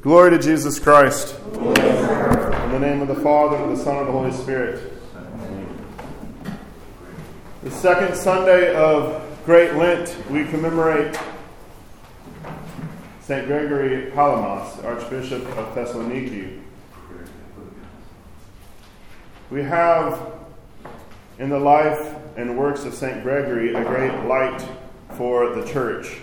Glory to Jesus Christ. In the name of the Father, and the Son, and the Holy Spirit. The second Sunday of Great Lent, we commemorate St. Gregory Palamas, Archbishop of Thessaloniki. We have in the life and works of St. Gregory a great light for the church.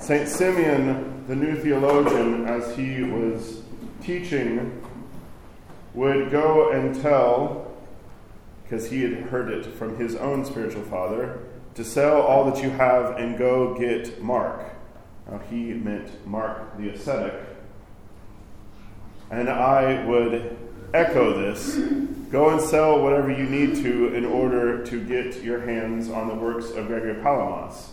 St. Simeon, the new theologian, as he was teaching, would go and tell, because he had heard it from his own spiritual father, to sell all that you have and go get Mark. Now, he meant Mark the ascetic. And I would echo this go and sell whatever you need to in order to get your hands on the works of Gregory Palamas.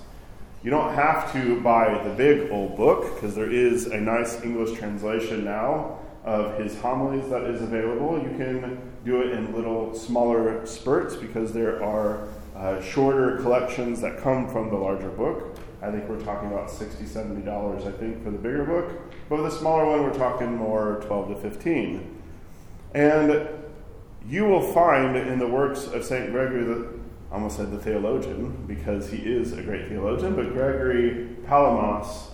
You don't have to buy the big old book because there is a nice English translation now of his homilies that is available. You can do it in little smaller spurts because there are uh, shorter collections that come from the larger book. I think we're talking about $60, $70, I think, for the bigger book. But with the smaller one, we're talking more 12 to 15. And you will find in the works of St. Gregory the I almost said the theologian, because he is a great theologian, but Gregory Palamas,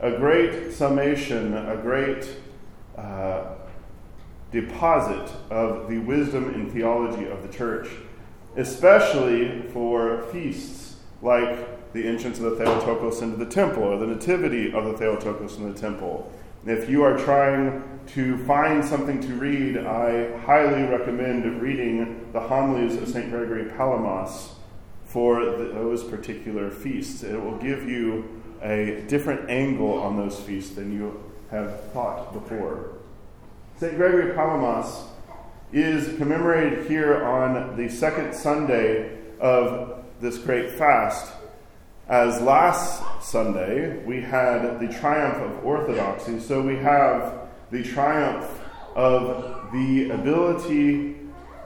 a great summation, a great uh, deposit of the wisdom and theology of the church, especially for feasts like the entrance of the Theotokos into the temple or the nativity of the Theotokos in the temple. If you are trying to find something to read, I highly recommend reading the homilies of St. Gregory Palamas for those particular feasts. It will give you a different angle on those feasts than you have thought before. St. Gregory Palamas is commemorated here on the second Sunday of this great fast as last Sunday we had the triumph of orthodoxy, so we have the triumph of the ability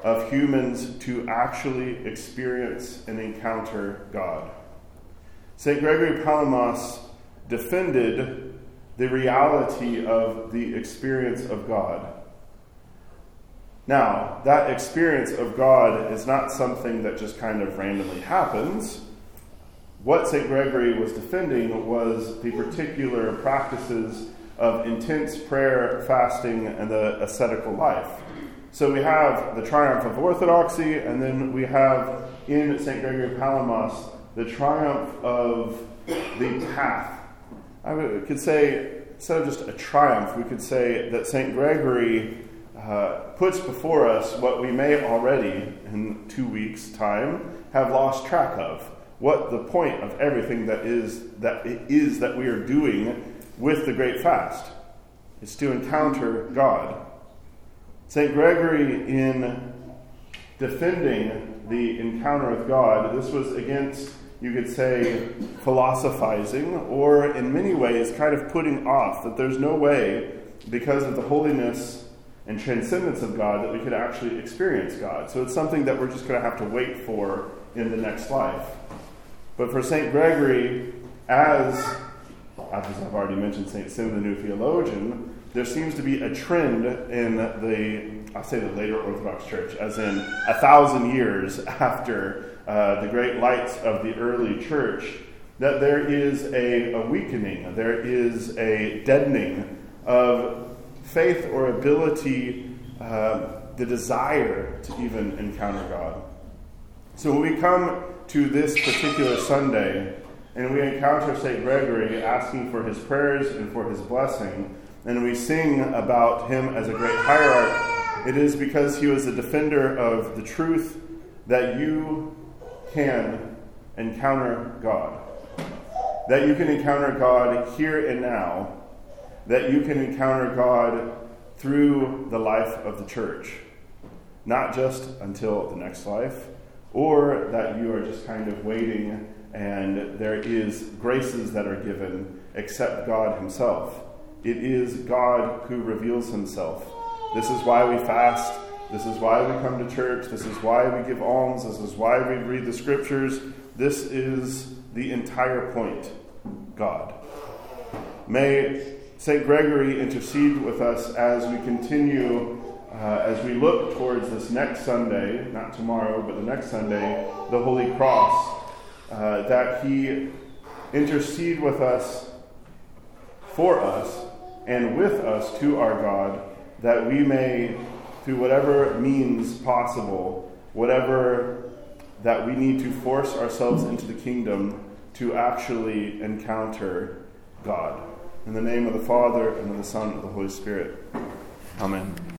of humans to actually experience and encounter God. St. Gregory Palamas defended the reality of the experience of God. Now, that experience of God is not something that just kind of randomly happens what St. Gregory was defending was the particular practices of intense prayer, fasting, and the ascetical life. So we have the triumph of orthodoxy, and then we have in St. Gregory Palamas the triumph of the path. I could say, instead of just a triumph, we could say that St. Gregory uh, puts before us what we may already, in two weeks' time, have lost track of what the point of everything that is that it is that we are doing with the great fast is to encounter God. St. Gregory, in defending the encounter with God, this was against, you could say, philosophizing, or in many ways, kind of putting off that there's no way, because of the holiness and transcendence of God, that we could actually experience God. So it's something that we're just going to have to wait for in the next life. But for St. Gregory, as, as I've already mentioned, St. Sim, the new theologian, there seems to be a trend in the, I say the later Orthodox Church, as in a thousand years after uh, the great lights of the early church, that there is a, a weakening, there is a deadening of faith or ability, uh, the desire to even encounter God. So when we come to this particular Sunday and we encounter St. Gregory asking for his prayers and for his blessing, and we sing about him as a great hierarch, it is because he was a defender of the truth that you can encounter God. That you can encounter God here and now. That you can encounter God through the life of the church. Not just until the next life, or that you are just kind of waiting and there is graces that are given except God Himself. It is God who reveals Himself. This is why we fast. This is why we come to church. This is why we give alms. This is why we read the scriptures. This is the entire point God. May St. Gregory intercede with us as we continue, uh, as we look towards this next Sunday, not tomorrow, but the next Sunday, the Holy Cross, uh, that he intercede with us, for us, and with us to our God, that we may, through whatever means possible, whatever that we need to force ourselves into the kingdom to actually encounter God. In the name of the Father, and of the Son, and of the Holy Spirit. Amen.